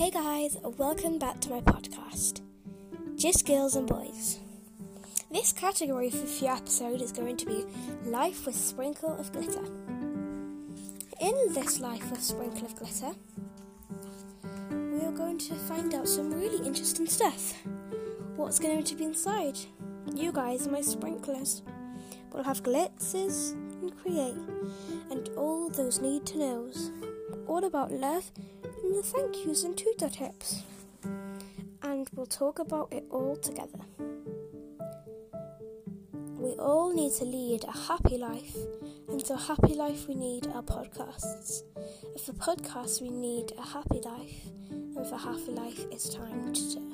Hey guys, welcome back to my podcast, Just Girls and Boys. This category for a few episodes is going to be Life with Sprinkle of Glitter. In this Life with Sprinkle of Glitter, we are going to find out some really interesting stuff. What's going to be inside? You guys, my sprinklers, will have glitzers and create, and all those need to knows. All about love the thank yous and tutor tips. And we'll talk about it all together. We all need to lead a happy life, and to a happy life, we need our podcasts. For podcasts, we need a happy life, and for happy life, it's time to